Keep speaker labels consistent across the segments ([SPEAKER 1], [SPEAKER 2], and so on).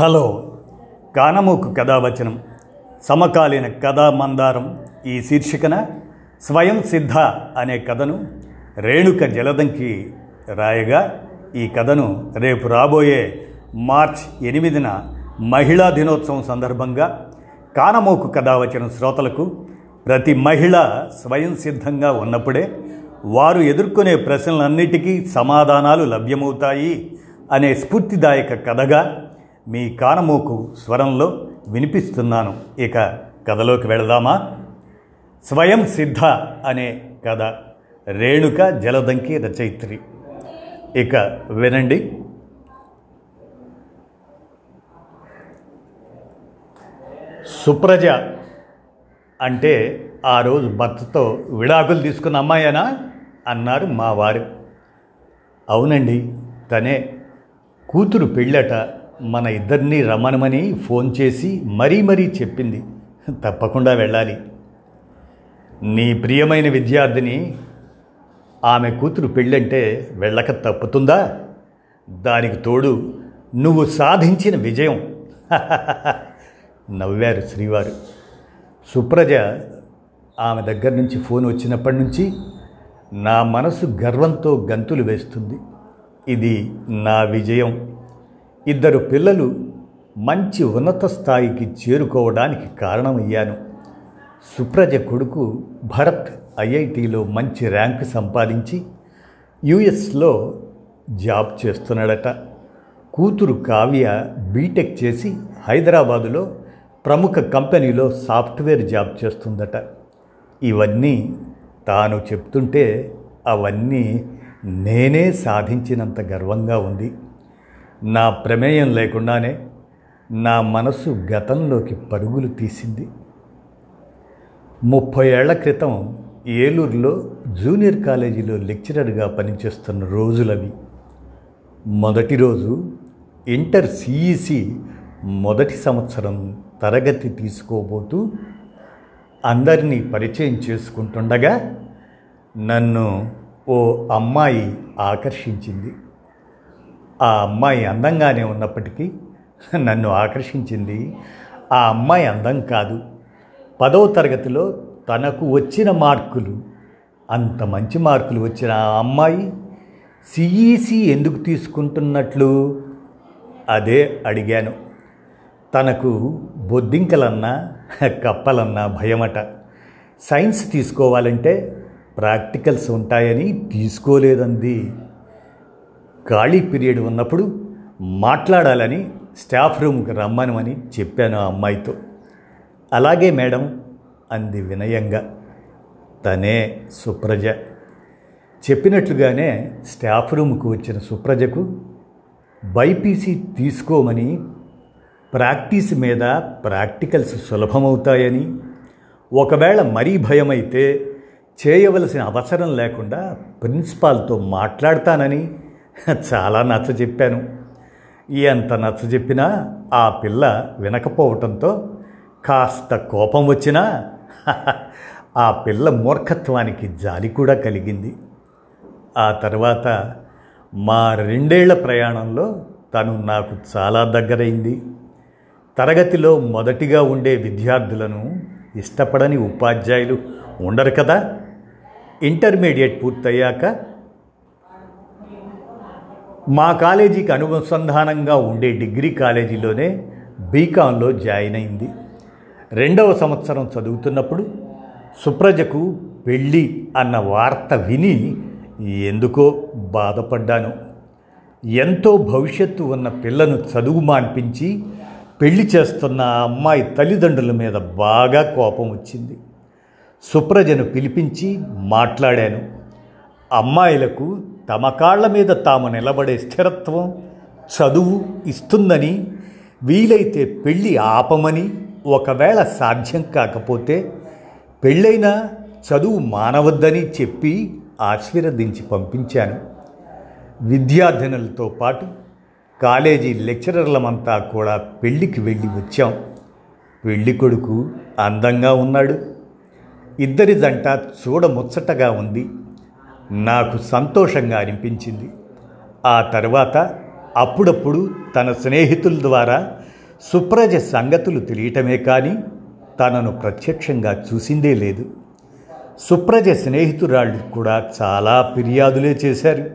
[SPEAKER 1] Hello. కానమూకు కథావచనం సమకాలీన కథా మందారం ఈ శీర్షికన స్వయం సిద్ధ అనే కథను రేణుక జలదంకి రాయగా ఈ కథను రేపు రాబోయే మార్చ్ ఎనిమిదిన మహిళా దినోత్సవం సందర్భంగా కానమోకు కథావచనం శ్రోతలకు ప్రతి మహిళ స్వయం సిద్ధంగా ఉన్నప్పుడే వారు ఎదుర్కొనే ప్రశ్నలన్నిటికీ సమాధానాలు లభ్యమవుతాయి అనే స్ఫూర్తిదాయక కథగా మీ కానమోకు స్వరంలో వినిపిస్తున్నాను. ఇక కథలోకి వెళదామా? స్వయం సిద్ధ అనే కథ రేణుక జలదంకి రచయిత్రి. ఇక వినండి. సుప్రజ అంటే ఆ రోజు భర్తతో విడాకులు తీసుకున్న అమ్మాయేనా? అన్నారు మా వారు అవునండి తనే కూతురు పెళ్ళట మన ఇద్దరిని రమ్మనమని ఫోన్ చేసి మరీ మరీ చెప్పింది. తప్పకుండా వెళ్ళాలి. నీ ప్రియమైన విద్యార్థిని ఆమె కూతురు పెళ్ళంటే వెళ్ళక తప్పుతుందా? దానికి తోడు నువ్వు సాధించిన విజయం. నవ్వారు శ్రీవారు. సుప్రజ ఆమె దగ్గర నుంచి ఫోన్ వచ్చినప్పటి నుంచి నా మనసు గర్వంతో గంతులు వేస్తుంది. ఇది నా విజయం. ఇద్దరు పిల్లలు మంచి ఉన్నత స్థాయికి చేరుకోవడానికి కారణమయ్యాను. సుప్రజ కొడుకు భరత్ ఐఐటిలో మంచి ర్యాంకు సంపాదించి యుఎస్లో జాబ్ చేస్తున్నాడట. కూతురు కావ్య బీటెక్ చేసి హైదరాబాదులో ప్రముఖ కంపెనీలో సాఫ్ట్వేర్ జాబ్ చేస్తుందట. ఇవన్నీ తాను చెప్తుంటే అవన్నీ నేనే సాధించినంత గర్వంగా ఉంది. నా ప్రమేయం లేకుండానే నా మనసు గతంలోకి పరుగులు తీసింది. ముప్పై ఏళ్ళ క్రితం ఏలూరులో జూనియర్ కాలేజీలో లెక్చరర్గా పనిచేస్తున్న రోజులవి. మొదటి రోజు ఇంటర్ సిఈసి మొదటి సంవత్సరం తరగతి తీసుకోబోతూ అందరినీ పరిచయం చేసుకుంటుండగా నన్ను ఓ అమ్మాయి ఆకర్షించింది. ఆ అమ్మాయి అందంగానే ఉన్నప్పటికీ నన్ను ఆకర్షించింది. ఆ అమ్మాయి అందం కాదు. పదవ తరగతిలో తనకు వచ్చిన మార్కులు అంత మంచి మార్కులు వచ్చిన ఆ అమ్మాయి సిఈసి ఎందుకు తీసుకుంటున్నట్లు? అదే అడిగాను. తనకు బొద్దింకలన్నా కప్పలన్నా భయమట. సైన్స్ తీసుకోవాలంటే ప్రాక్టికల్స్ ఉంటాయని తీసుకోలేదంది. ఖాళీ పీరియడ్ ఉన్నప్పుడు మాట్లాడాలని స్టాఫ్ రూమ్కి రమ్మనమని చెప్పాను ఆ అమ్మాయితో. అలాగే మేడం అంది వినయంగా. తనే సుప్రజ. చెప్పినట్లుగానే స్టాఫ్ రూమ్కు వచ్చిన సుప్రజకు బైపీసీ తీసుకోమని ప్రాక్టీస్ మీద ప్రాక్టికల్స్ సులభమవుతాయని ఒకవేళ మరీ భయమైతే చేయవలసిన అవసరం లేకుండా ప్రిన్సిపాల్తో మాట్లాడతానని చాలా నచ్చ చెప్పాను. ఎంత నచ్చ చెప్పినా ఆ పిల్ల వినకపోవటంతో కాస్త కోపం వచ్చినా ఆ పిల్ల మూర్ఖత్వానికి జాలి కూడా కలిగింది. ఆ తర్వాత మా రెండేళ్ళ ప్రయాణంలో తను నాకు చాలా దగ్గరైంది. తరగతిలో మొదటిగా ఉండే విద్యార్థులను ఇష్టపడని ఉపాధ్యాయులు ఉండరు కదా. ఇంటర్మీడియట్ పూర్తయ్యాక మా కాలేజీకి అనుసంధానంగా ఉండే డిగ్రీ కాలేజీలోనే బీకాంలో జాయిన్ అయింది. రెండవ సంవత్సరం చదువుతున్నప్పుడు సుప్రజకు పెళ్ళి అన్న వార్త విని ఎందుకో బాధపడ్డాను. ఎంతో భవిష్యత్తు ఉన్న పిల్లను చదువు మాన్పించి పెళ్ళి చేస్తున్న ఆ అమ్మాయి తల్లిదండ్రుల మీద బాగా కోపం వచ్చింది. సుప్రజను పిలిపించి మాట్లాడాను. అమ్మాయిలకు తమ కాళ్ళ మీద తాము నిలబడే స్థిరత్వం చదువు ఇస్తుందని వీలైతే పెళ్ళి ఆపమని ఒకవేళ సాధ్యం కాకపోతే పెళ్ళైనా చదువు మానవద్దని చెప్పి ఆశీర్వదించి పంపించాను. విద్యార్థినులతో పాటు కాలేజీ లెక్చరర్లమంతా కూడా పెళ్ళికి వెళ్ళి వచ్చాం. పెళ్ళి కొడుకు అందంగా ఉన్నాడు. ఇద్దరి జంట చూడముచ్చటగా ఉంది. నాకు సంతోషంగా అనిపించింది. ఆ తర్వాత అప్పుడప్పుడు తన స్నేహితుల ద్వారా సుప్రజ సంగతులు తెలియటమే కానీ తనను ప్రత్యక్షంగా చూసిందే లేదు. సుప్రజ స్నేహితురాళ్ళు కూడా చాలా ఫిర్యాదులే చేశారు.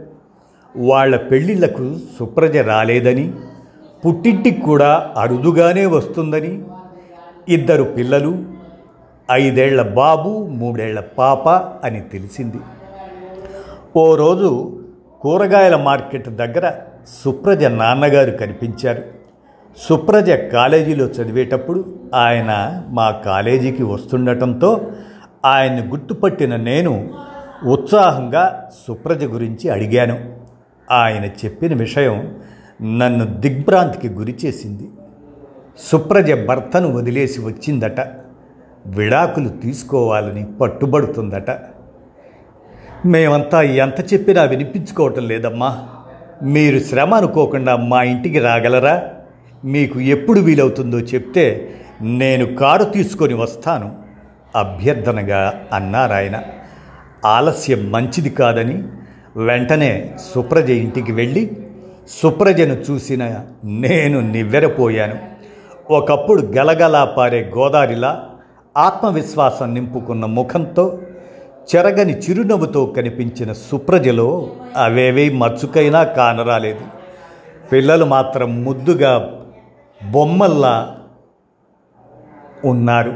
[SPEAKER 1] వాళ్ళ పెళ్ళిళ్ళకు సుప్రజ రాలేదని పుట్టింటికి కూడా అరుదుగానే వస్తుందని ఇద్దరు పిల్లలు ఐదేళ్ళ బాబు మూడేళ్ళ పాప అని తెలిసింది. ఓ రోజు కూరగాయల మార్కెట్ దగ్గర సుప్రజ నాన్నగారు కనిపించారు. సుప్రజ కాలేజీలో చదివేటప్పుడు ఆయన మా కాలేజీకి వస్తుండటంతో ఆయన్ని గుర్తుపట్టిన నేను ఉత్సాహంగా సుప్రజ గురించి అడిగాను. ఆయన చెప్పిన విషయం నన్ను దిగ్భ్రాంతికి గురిచేసింది సుప్రజ భర్తను వదిలేసి వచ్చిందట. విడాకులు తీసుకోవాలని పట్టుబడుతుందట. మేమంతా ఎంత చెప్పినా వినిపించుకోవటం లేదమ్మా. మీరు శ్రమ అనుకోకుండా మా ఇంటికి రాగలరా? మీకు ఎప్పుడు వీలవుతుందో చెప్తే నేను కారు తీసుకొని వస్తాను అభ్యర్థనగా అన్నారాయన ఆలస్యం మంచిది కాదని వెంటనే సుప్రజ ఇంటికి వెళ్ళి సుప్రజను చూసిన నేను నివ్వెరపోయాను. ఒకప్పుడు గలగలా పారే గోదారిలా ఆత్మవిశ్వాసం నింపుకున్న ముఖంతో చెరగని చిరునవ్వుతో కనిపించిన సుప్రజలో అవేవే మచ్చుకైనా కానరాలేదు. పిల్లలు మాత్రం ముద్దుగా బొమ్మల్లా ఉన్నారు.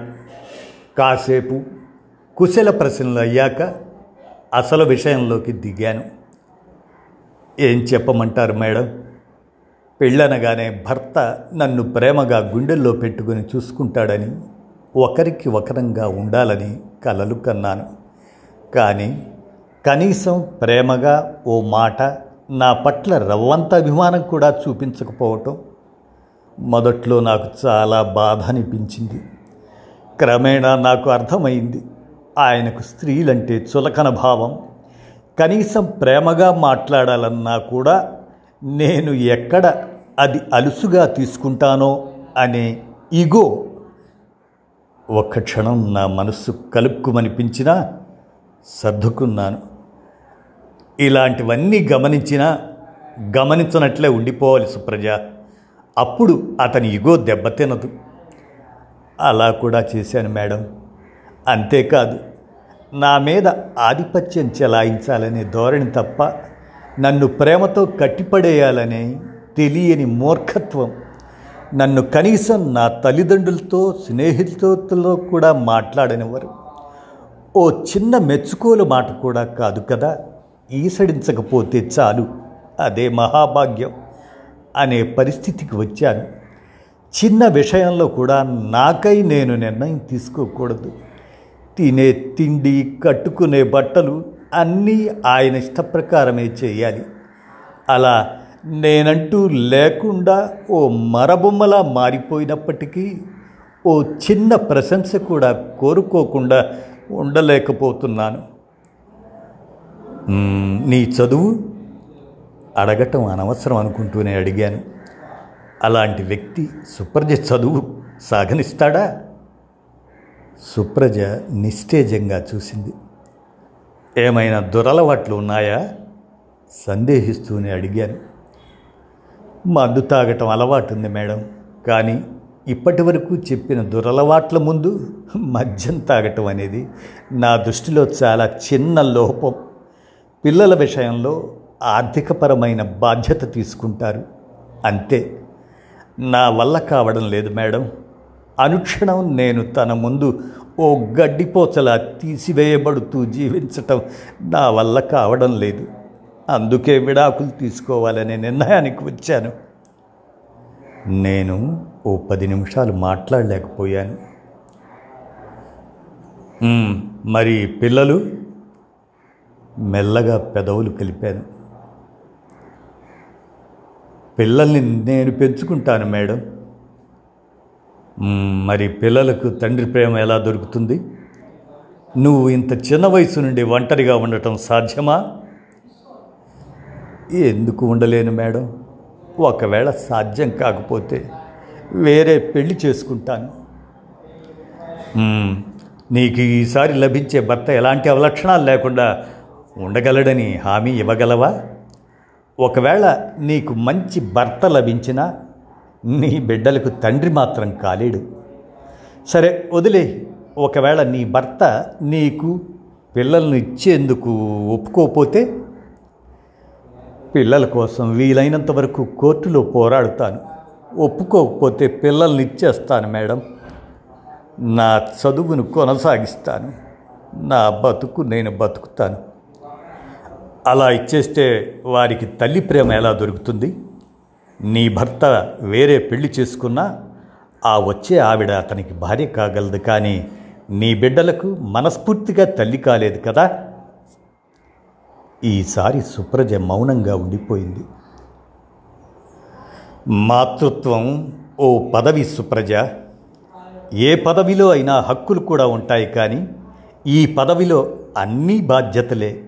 [SPEAKER 1] కాసేపు కుశల ప్రశ్నలు అయ్యాక అసలు విషయంలోకి దిగాను. ఏం చెప్పమంటారు మేడం? పెళ్ళనగానే భర్త నన్ను ప్రేమగా గుండెల్లో పెట్టుకుని చూసుకుంటాడని ఒకరికి ఒకరంగా ఉండాలని కలలు కన్నాను. కానీ కనీసం ప్రేమగా ఓ మాట నా పట్ల రవ్వంత అభిమానం కూడా చూపించకపోవటం మొదట్లో నాకు చాలా బాధ అనిపించింది. క్రమేణా నాకు అర్థమైంది. ఆయనకు స్త్రీలంటే చులకన భావం. కనీసం ప్రేమగా మాట్లాడాలన్నా కూడా నేను ఎక్కడ అది అలుసుగా తీసుకుంటానో అనే ఇగో ఒక్క క్షణం నా మనస్సు కలుపుకుమనిపించినా సర్దుకున్నాను. ఇలాంటివన్నీ గమనించినా గమనించనట్లే ఉండిపోవాలి సుప్రజ. అప్పుడు అతని ఇగో దెబ్బతినదు అలా కూడా చేశాను మేడం. అంతేకాదు నా మీద ఆధిపత్యం చెలాయించాలనే ధోరణి తప్ప నన్ను ప్రేమతో కట్టిపడేయాలనే తెలియని మూర్ఖత్వం. నన్ను కనీసం నా తల్లిదండ్రులతో స్నేహితులతో కూడా మాట్లాడనివ్వరు. ఓ చిన్న మెచ్చుకోలు మాట కూడా కాదు కదా? ఈసడించకపోతే చాలు. అదే మహాభాగ్యం అనే పరిస్థితికి వచ్చాను. చిన్న విషయంలో కూడా నాకై నేను నిర్ణయం తీసుకోకూడదు. తినే తిండి కట్టుకునే బట్టలు అన్నీ ఆయన ఇష్టప్రకారమే చేయాలి. అలా నేనంటూ లేకుండా ఓ మరబొమ్మలా మారిపోయినప్పటికీ ఓ చిన్న ప్రశంస కూడా కోరుకోకుండా ఉండలేకపోతున్నాను. నీ చదువు అడగటం అనవసరం అనుకుంటూనే అడిగాను. అలాంటి వ్యక్తి సుప్రజ చదువు సాగనిస్తాడా? సుప్రజ నిస్తేజంగా చూసింది. ఏమైనా దురలవాట్లు ఉన్నాయా? సందేహిస్తూనే అడిగాను. మందు తాగటం అలవాటుంది మేడం కానీ ఇప్పటి వరకు చెప్పిన దురలవాట్ల ముందు మద్యం తాగటం అనేది నా దృష్టిలో చాలా చిన్న లోపం. పిల్లల విషయంలో ఆర్థికపరమైన బాధ్యత తీసుకుంటారు. అంతే. నా వల్ల కావడం లేదు మేడం. అనుక్షణం నేను తన ముందు ఓ గడ్డిపోచలా తీసివేయబడుతూ జీవించటం నా వల్ల కావడం లేదు. అందుకే విడాకులు తీసుకోవాలనే నిర్ణయానికి వచ్చాను. నేను ఓ పది నిమిషాలు మాట్లాడలేకపోయాను. మరి పిల్లలు? మెల్లగా పెదవులు కలిపాను. పిల్లల్ని నేను పెంచుకుంటాను మేడం. మరి పిల్లలకు తండ్రి ప్రేమ ఎలా దొరుకుతుంది? నువ్వు ఇంత చిన్న వయసు నుండి ఒంటరిగా ఉండటం సాధ్యమా? ఎందుకు ఉండలేను మేడం? ఒకవేళ సాధ్యం కాకపోతే వేరే పెళ్ళి చేసుకుంటాను. నీకు ఈసారి లభించే భర్త ఎలాంటి అవలక్షణాలు లేకుండా ఉండగలడని హామీ ఇవ్వగలవా? ఒకవేళ నీకు మంచి భర్త లభించినా నీ బిడ్డలకు తండ్రి మాత్రం కాలేడు. సరే వదిలే. ఒకవేళ నీ భర్త నీకు పిల్లలను ఇచ్చేందుకు ఒప్పుకోకపోతే పిల్లల కోసం వీలైనంత వరకు కోర్టులో పోరాడుతాను. ఒప్పుకోకపోతే పిల్లల్ని ఇచ్చేస్తాను మేడం. నా చదువును కొనసాగిస్తాను. నా బతుకు నేను బతుకుతాను. అలా ఇచ్చేస్తే వారికి తల్లి ప్రేమ ఎలా దొరుకుతుంది? నీ భర్త వేరే పెళ్ళి చేసుకున్నా ఆ వచ్చే ఆవిడ అతనికి భార్య కాగలదు కానీ నీ బిడ్డలకు మనస్ఫూర్తిగా తల్లి కాలేదు కదా? ఈసారి సుప్రజ మౌనంగా ఉండిపోయింది. మాతృత్వం ఓ పదవి సుప్రజ. ఏ పదవిలో అయినా హక్కులు కూడా ఉంటాయి కానీ ఈ పదవిలో అన్నీ బాధ్యతలే.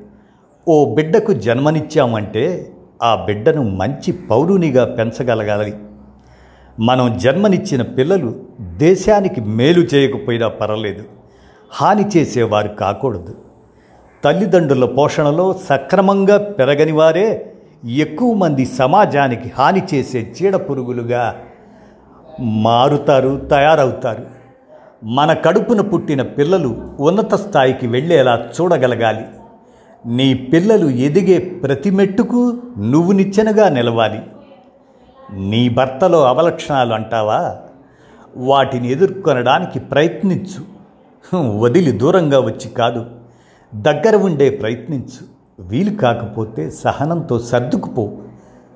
[SPEAKER 1] ఓ బిడ్డకు జన్మనిచ్చామంటే ఆ బిడ్డను మంచి పౌరునిగా పెంచగలగాలి. మనం జన్మనిచ్చిన పిల్లలు దేశానికి మేలు చేయకపోయినా పర్వాలేదు. హాని చేసేవారు కాకూడదు. తల్లిదండ్రుల పోషణలో సక్రమంగా పెరగని వారే ఎక్కువ మంది సమాజానికి హాని చేసే చీడ పురుగులుగా మారుతారు తయారవుతారు. మన కడుపున పుట్టిన పిల్లలు ఉన్నత స్థాయికి వెళ్ళేలా చూడగలగాలి. నీ పిల్లలు ఎదిగే ప్రతి మెట్టుకు నువ్వు నిచ్చెనగా నిలవాలి. నీ భర్తలో అవలక్షణాలు అంటావా? వాటిని ఎదుర్కొనడానికి ప్రయత్నించు. వదిలి దూరంగా వచ్చి కాదు. దగ్గర ఉండే ప్రయత్నించు. వీలు కాకపోతే సహనంతో సర్దుకుపో.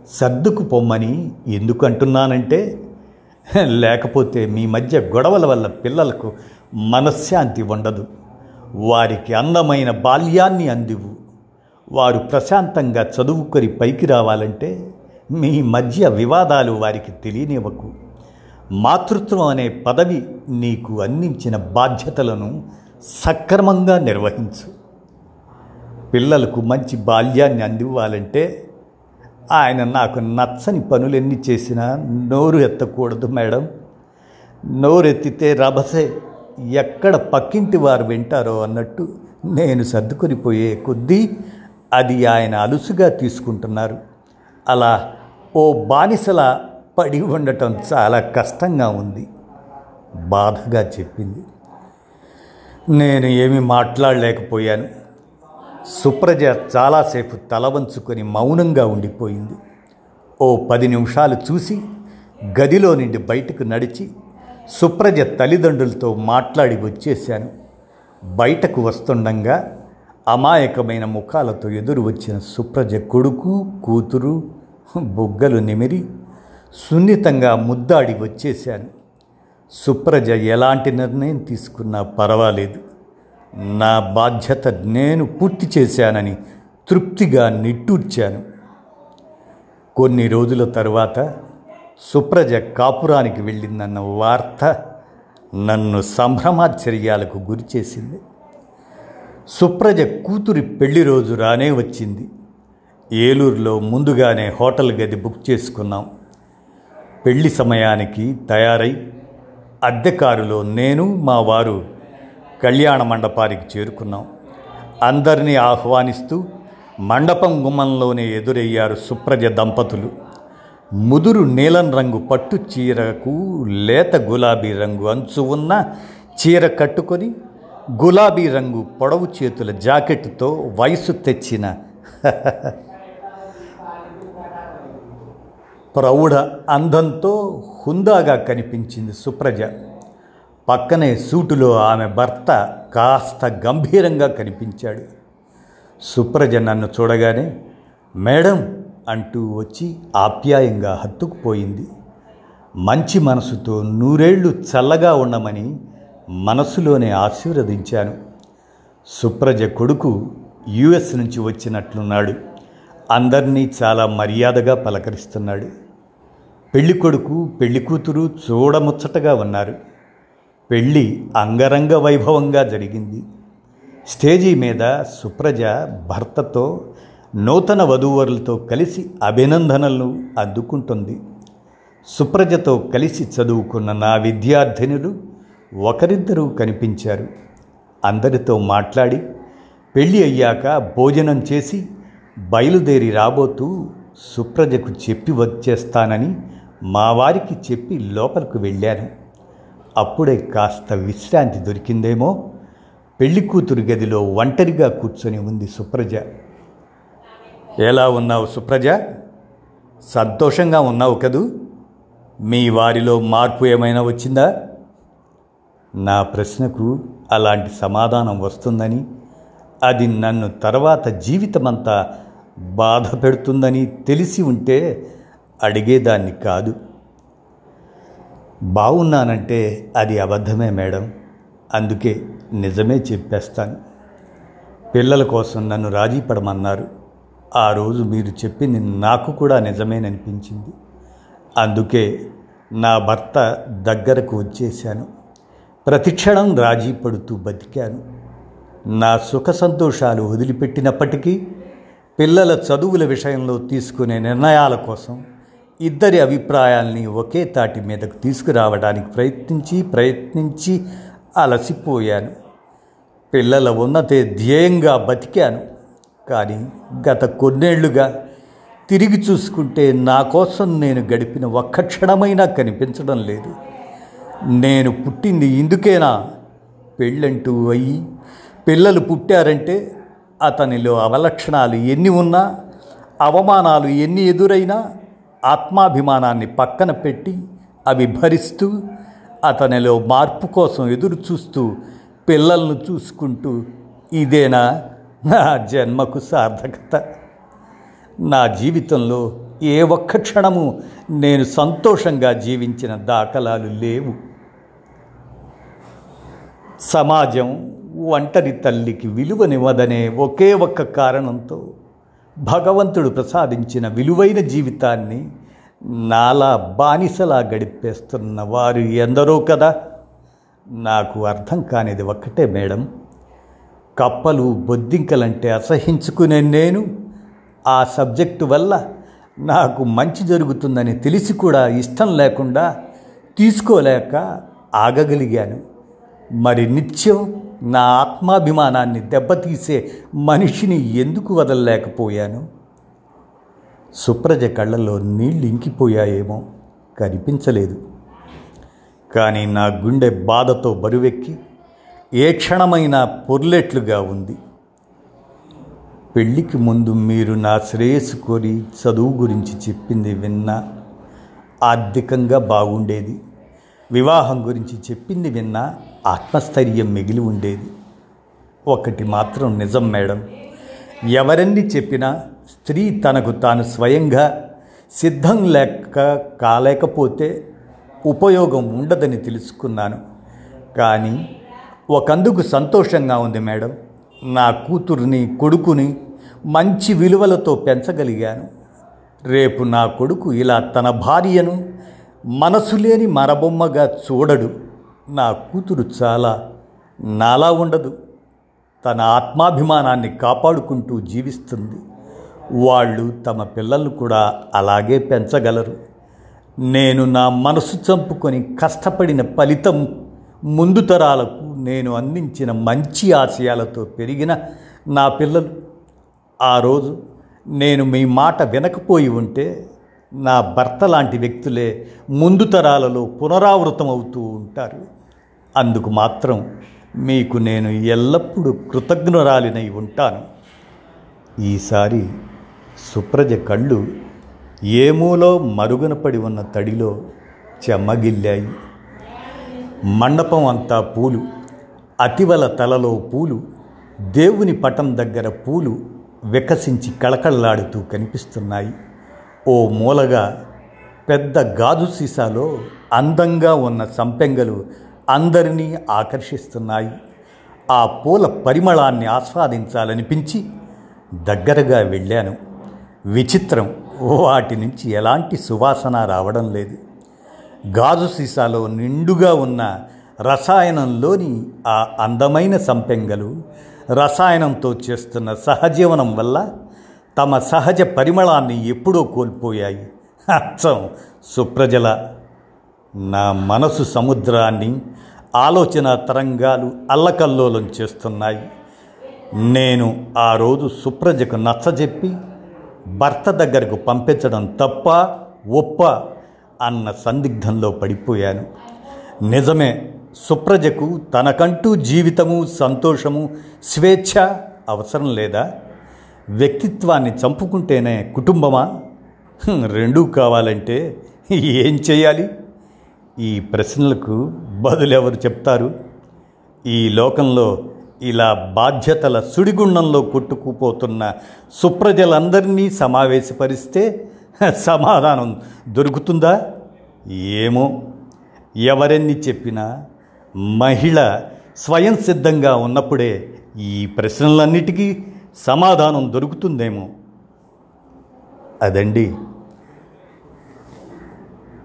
[SPEAKER 1] సర్దుకుపోమ్మని ఎందుకు అంటున్నానంటే లేకపోతే మీ మధ్య గొడవల వల్ల పిల్లలకు మనశ్శాంతి ఉండదు. వారికి అందమైన బాల్యాన్ని అందివు వారు ప్రశాంతంగా చదువుకొని పైకి రావాలంటే మీ మధ్య వివాదాలు వారికి తెలియనివ్వకు. మాతృత్వం అనే పదవి నీకు అందించిన బాధ్యతలను సక్రమంగా నిర్వహించు. పిల్లలకు మంచి బాల్యాన్ని అందివ్వాలంటే ఆయన నాకు నచ్చని పనులన్నీ చేసినా నోరు ఎత్తకూడదు మేడం. నోరెత్తితే రభసే. ఎక్కడ పక్కింటి వారు వింటారో అన్నట్టు నేను సర్దుకొని పోయే కొద్దీ అది ఆయన అలుసుగా తీసుకుంటున్నారు. అలా ఓ బానిసల పడి ఉండటం చాలా కష్టంగా ఉంది. బాధగా చెప్పింది. నేను ఏమి మాట్లాడలేకపోయాను. సుప్రజ చాలాసేపు తల వంచుకొని మౌనంగా ఉండిపోయింది. ఓ పది నిమిషాలు చూసి గదిలో నుండి బయటకు నడిచి సుప్రజ తల్లిదండ్రులతో మాట్లాడి వచ్చేశాను. బయటకు వస్తుండగా అమాయకమైన ముఖాలతో ఎదురు వచ్చిన సుప్రజ కొడుకు కూతురు బుగ్గలు నిమిరి సున్నితంగా ముద్దాడి వచ్చేశాను. సుప్రజ ఎలాంటి నిర్ణయం తీసుకున్నా పర్వాలేదు. నా బాధ్యత నేను పూర్తి చేశానని తృప్తిగా నిట్టూర్చాను. కొన్ని రోజుల తర్వాత సుప్రజ కాపురానికి వెళ్ళిందన్న వార్త నన్ను సంభ్రమాశ్చర్యాలకు గురిచేసింది సుప్రజ కూతురి పెళ్ళి రోజు రానే వచ్చింది. ఏలూరులో ముందుగానే హోటల్ గది బుక్ చేసుకున్నాం. పెళ్ళి సమయానికి తయారై అద్దె కారులో నేను మా వారు కళ్యాణ మండపానికి చేరుకున్నాం. అందరినీ ఆహ్వానిస్తూ మండపం గుమ్మంలోనే ఎదురయ్యారు సుప్రజ దంపతులు. ముదురు నీలం రంగు పట్టు చీరకు లేత గులాబీ రంగు అంచు ఉన్న చీర కట్టుకొని గులాబీ రంగు పొడవు చేతుల జాకెట్తో వయసు తెచ్చిన ప్రౌఢ అందంతో హుందాగా కనిపించింది సుప్రజ. పక్కనే సూటులో ఆమె భర్త కాస్త గంభీరంగా కనిపించాడు. సుప్రజ నన్ను చూడగానే మేడం అంటూ వచ్చి ఆప్యాయంగా హత్తుకుపోయింది. మంచి మనసుతో నూరేళ్ళు చల్లగా ఉండమని మనసులోనే ఆశీర్వదించాను. సుప్రజ కొడుకు యుఎస్ నుంచి వచ్చినట్లున్నాడు. అందరినీ చాలా మర్యాదగా పలకరిస్తున్నాడు. పెళ్ళికొడుకు పెళ్ళికూతురు చూడముచ్చటగా ఉన్నారు. పెళ్ళి అంగరంగ వైభవంగా జరిగింది. స్టేజీ మీద సుప్రజ భర్తతో నూతన వధూవరులతో కలిసి అభినందనలను అందుకుంటుంది సుప్రజతో కలిసి చదువుకున్న నా విద్యార్థినులు ఒకరిద్దరూ కనిపించారు. అందరితో మాట్లాడి పెళ్ళి అయ్యాక భోజనం చేసి బయలుదేరి రాబోతూ సుప్రజకు చెప్పి వచ్చేస్తానని మా వారికి చెప్పి లోపలికి వెళ్ళాను. అప్పుడే కాస్త విశ్రాంతి దొరికిందేమో? పెళ్ళి కూతురు గదిలో ఒంటరిగా కూర్చొని ఉంది సుప్రజ. ఎలా ఉన్నావు సుప్రజ? సంతోషంగా ఉన్నావు కదూ? మీ వారిలో మార్పు ఏమైనా వచ్చిందా? నా ప్రశ్నకు అలాంటి సమాధానం వస్తుందని అది నన్ను తర్వాత జీవితమంతా బాధ పెడుతుందని తెలిసి ఉంటే అడిగేదాన్ని కాదు. బాగున్నానంటే అది అబద్ధమే మేడం. అందుకే నిజమే చెప్పేస్తాను. పిల్లల కోసం నన్ను రాజీ పడమన్నారు. ఆ రోజు మీరు చెప్పింది నాకు కూడా నిజమేననిపించింది. అందుకే నా భర్త దగ్గరకు వచ్చేశాను. ప్రతిక్షణం రాజీ పడుతూ బతికాను. నా సుఖ సంతోషాలు వదిలిపెట్టినప్పటికీ పిల్లల చదువుల విషయంలో తీసుకునే నిర్ణయాల కోసం ఇద్దరి అభిప్రాయాల్ని ఒకే తాటి మీదకు తీసుకురావడానికి ప్రయత్నించి ప్రయత్నించి అలసిపోయాను. పిల్లల ఉన్నతే ధ్యేయంగా బతికాను. కానీ గత కొన్నేళ్ళుగా తిరిగి చూసుకుంటే నా కోసం నేను గడిపిన ఒక్క క్షణమైనా కనిపించడం లేదు. నేను పుట్టింది ఇందుకేనా? పెళ్ళంటూ అయ్యి పిల్లలు పుట్టారంటే అతనిలో అవలక్షణాలు ఎన్ని ఉన్నా అవమానాలు ఎన్ని ఎదురైనా ఆత్మాభిమానాన్ని పక్కన పెట్టి అవి భరిస్తూ అతనిలో మార్పు కోసం ఎదురు చూస్తూ పిల్లలను చూసుకుంటూ ఇదేనా నా జన్మకు సార్థకత? నా జీవితంలో ఏ ఒక్క క్షణము నేను సంతోషంగా జీవించిన దాఖలాలు లేవు. సమాజం ఒంటరి తల్లికి విలువనివ్వదనే ఒకే ఒక్క కారణంతో భగవంతుడు ప్రసాదించిన విలువైన జీవితాన్ని నాలా బానిసలా గడిపేస్తున్న వారు ఎందరో కదా. నాకు అర్థం కానిది ఒక్కటే మేడం. కప్పలు బొద్దింకలంటే అసహించుకునే నేను ఆ సబ్జెక్టు వల్ల నాకు మంచి జరుగుతుందని తెలిసి కూడా ఇష్టం లేకుండా తీసుకోలేక ఆగగలిగాను. మరి నిత్యం నా ఆత్మాభిమానాన్ని దెబ్బతీసే మనిషిని ఎందుకు వదలలేకపోయాను? సుప్రజ కళ్ళల్లో నీళ్ళు ఇంకిపోయాయేమో కనిపించలేదు. కానీ నా గుండె బాధతో బరువెక్కి ఏ క్షణమైనా పొర్లెట్లుగా ఉంది. పెళ్ళికి ముందు మీరు నా శ్రేయస్సు కోరి చదువు గురించి చెప్పింది విన్నా ఆర్థికంగా బాగుండేది. వివాహం గురించి చెప్పింది విన్నా ఆత్మస్థైర్యం మిగిలి ఉండేది. ఒకటి మాత్రం నిజం మేడం. ఎవరన్నీ చెప్పినా స్త్రీ తనకు తాను స్వయంగా సిద్ధం లేక కాలేకపోతే ఉపయోగం ఉండదని తెలుసుకున్నాను. కానీ ఒకందుకు సంతోషంగా ఉంది మేడం. నా కూతుర్ని కొడుకుని మంచి విలువలతో పెంచగలిగాను. రేపు నా కొడుకు ఇలా తన భార్యను మనసు లేని మరబొమ్మగా చూడడు. నా కూతురు చాలా నాలా ఉండదు. తన ఆత్మాభిమానాన్ని కాపాడుకుంటూ జీవిస్తుంది. వాళ్ళు తమ పిల్లలు కూడా అలాగే పెంచగలరు. నేను నా మనసు చంపుకొని కష్టపడిన ఫలితం ముందు తరాలకు నేను అందించిన మంచి ఆశయాలతో పెరిగిన నా పిల్లలు. ఆ రోజు నేను మీ మాట వినకపోయి ఉంటే నా భర్త లాంటి వ్యక్తులే ముందు తరాలలో పునరావృతం అవుతూ ఉంటారు. అందుకు మాత్రం మీకు నేను ఎల్లప్పుడూ కృతజ్ఞురాలినై ఉంటాను. ఈసారి సుప్రజ కళ్ళు ఏమూలో మరుగున పడి ఉన్న తడిలో చెమ్మగిల్లాయి మండపం అంతా పూలు అతివల తలలో పూలు దేవుని పటం దగ్గర పూలు వికసించి కళకళలాడుతూ కనిపిస్తున్నాయి. ఓ మూలగా పెద్ద గాజు సీసాలో అందంగా ఉన్న సంపెంగలు అందరినీ ఆకర్షిస్తున్నాయి. ఆ పూల పరిమళాన్ని ఆస్వాదించాలనిపించి దగ్గరగా వెళ్ళాను. విచిత్రం వాటి నుంచి ఎలాంటి సువాసన రావడం లేదు. గాజు సీసాలో నిండుగా ఉన్న రసాయనంలోని ఆ అందమైన సంపెంగలు రసాయనంతో చేస్తున్న సహజీవనం వల్ల తమ సహజ పరిమళాన్ని ఎప్పుడో కోల్పోయాయి. అచ్చం సుప్రజల. నా మనసు సముద్రాన్ని ఆలోచన తరంగాలు అల్లకల్లోలం చేస్తున్నాయి. నేను ఆ రోజు సుప్రజకు నచ్చజెప్పి భర్త దగ్గరకు పంపించడం తప్ప ఒప్ప అన్న సందిగ్ధంలో పడిపోయాను. నిజమే సుప్రజకు తనకంటూ జీవితము సంతోషము స్వేచ్ఛ అవసరం లేదా? వ్యక్తిత్వాన్ని చంపుకుంటేనే కుటుంబమా? రెండూ కావాలంటే ఏం చేయాలి? ఈ ప్రశ్నలకు బదులెవరు చెప్తారు? ఈ లోకంలో ఇలా బాధ్యతల సుడిగుండంలో కొట్టుకుపోతున్న సుప్రజలందరినీ సమావేశపరిస్తే సమాధానం దొరుకుతుందా? ఏమో. ఎవరెన్ని చెప్పినా మహిళ స్వయం సిద్ధంగా ఉన్నప్పుడే ఈ ప్రశ్నలన్నిటికీ సమాధానం దొరుకుతుందేమో? అదండి.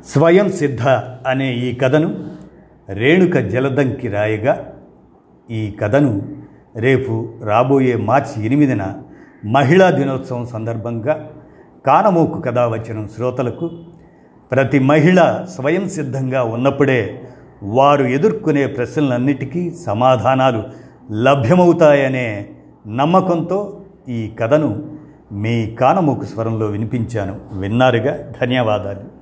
[SPEAKER 1] స్వయం సిద్ధ అనే ఈ కథను రేణుక జలదంకి రాయగా ఈ కథను రేపు రాబోయే మార్చి ఎనిమిదిన మహిళా దినోత్సవం సందర్భంగా కానమోకు వచ్చిన శ్రోతలకు ప్రతి మహిళ స్వయం సిద్ధంగా ఉన్నప్పుడే వారు ఎదుర్కొనే ప్రశ్నలన్నిటికీ సమాధానాలు లభ్యమవుతాయనే నమ్మకంతో ఈ కథను మీ కానమోకు స్వరంలో వినిపించాను. విన్నారుగా? ధన్యవాదాలు.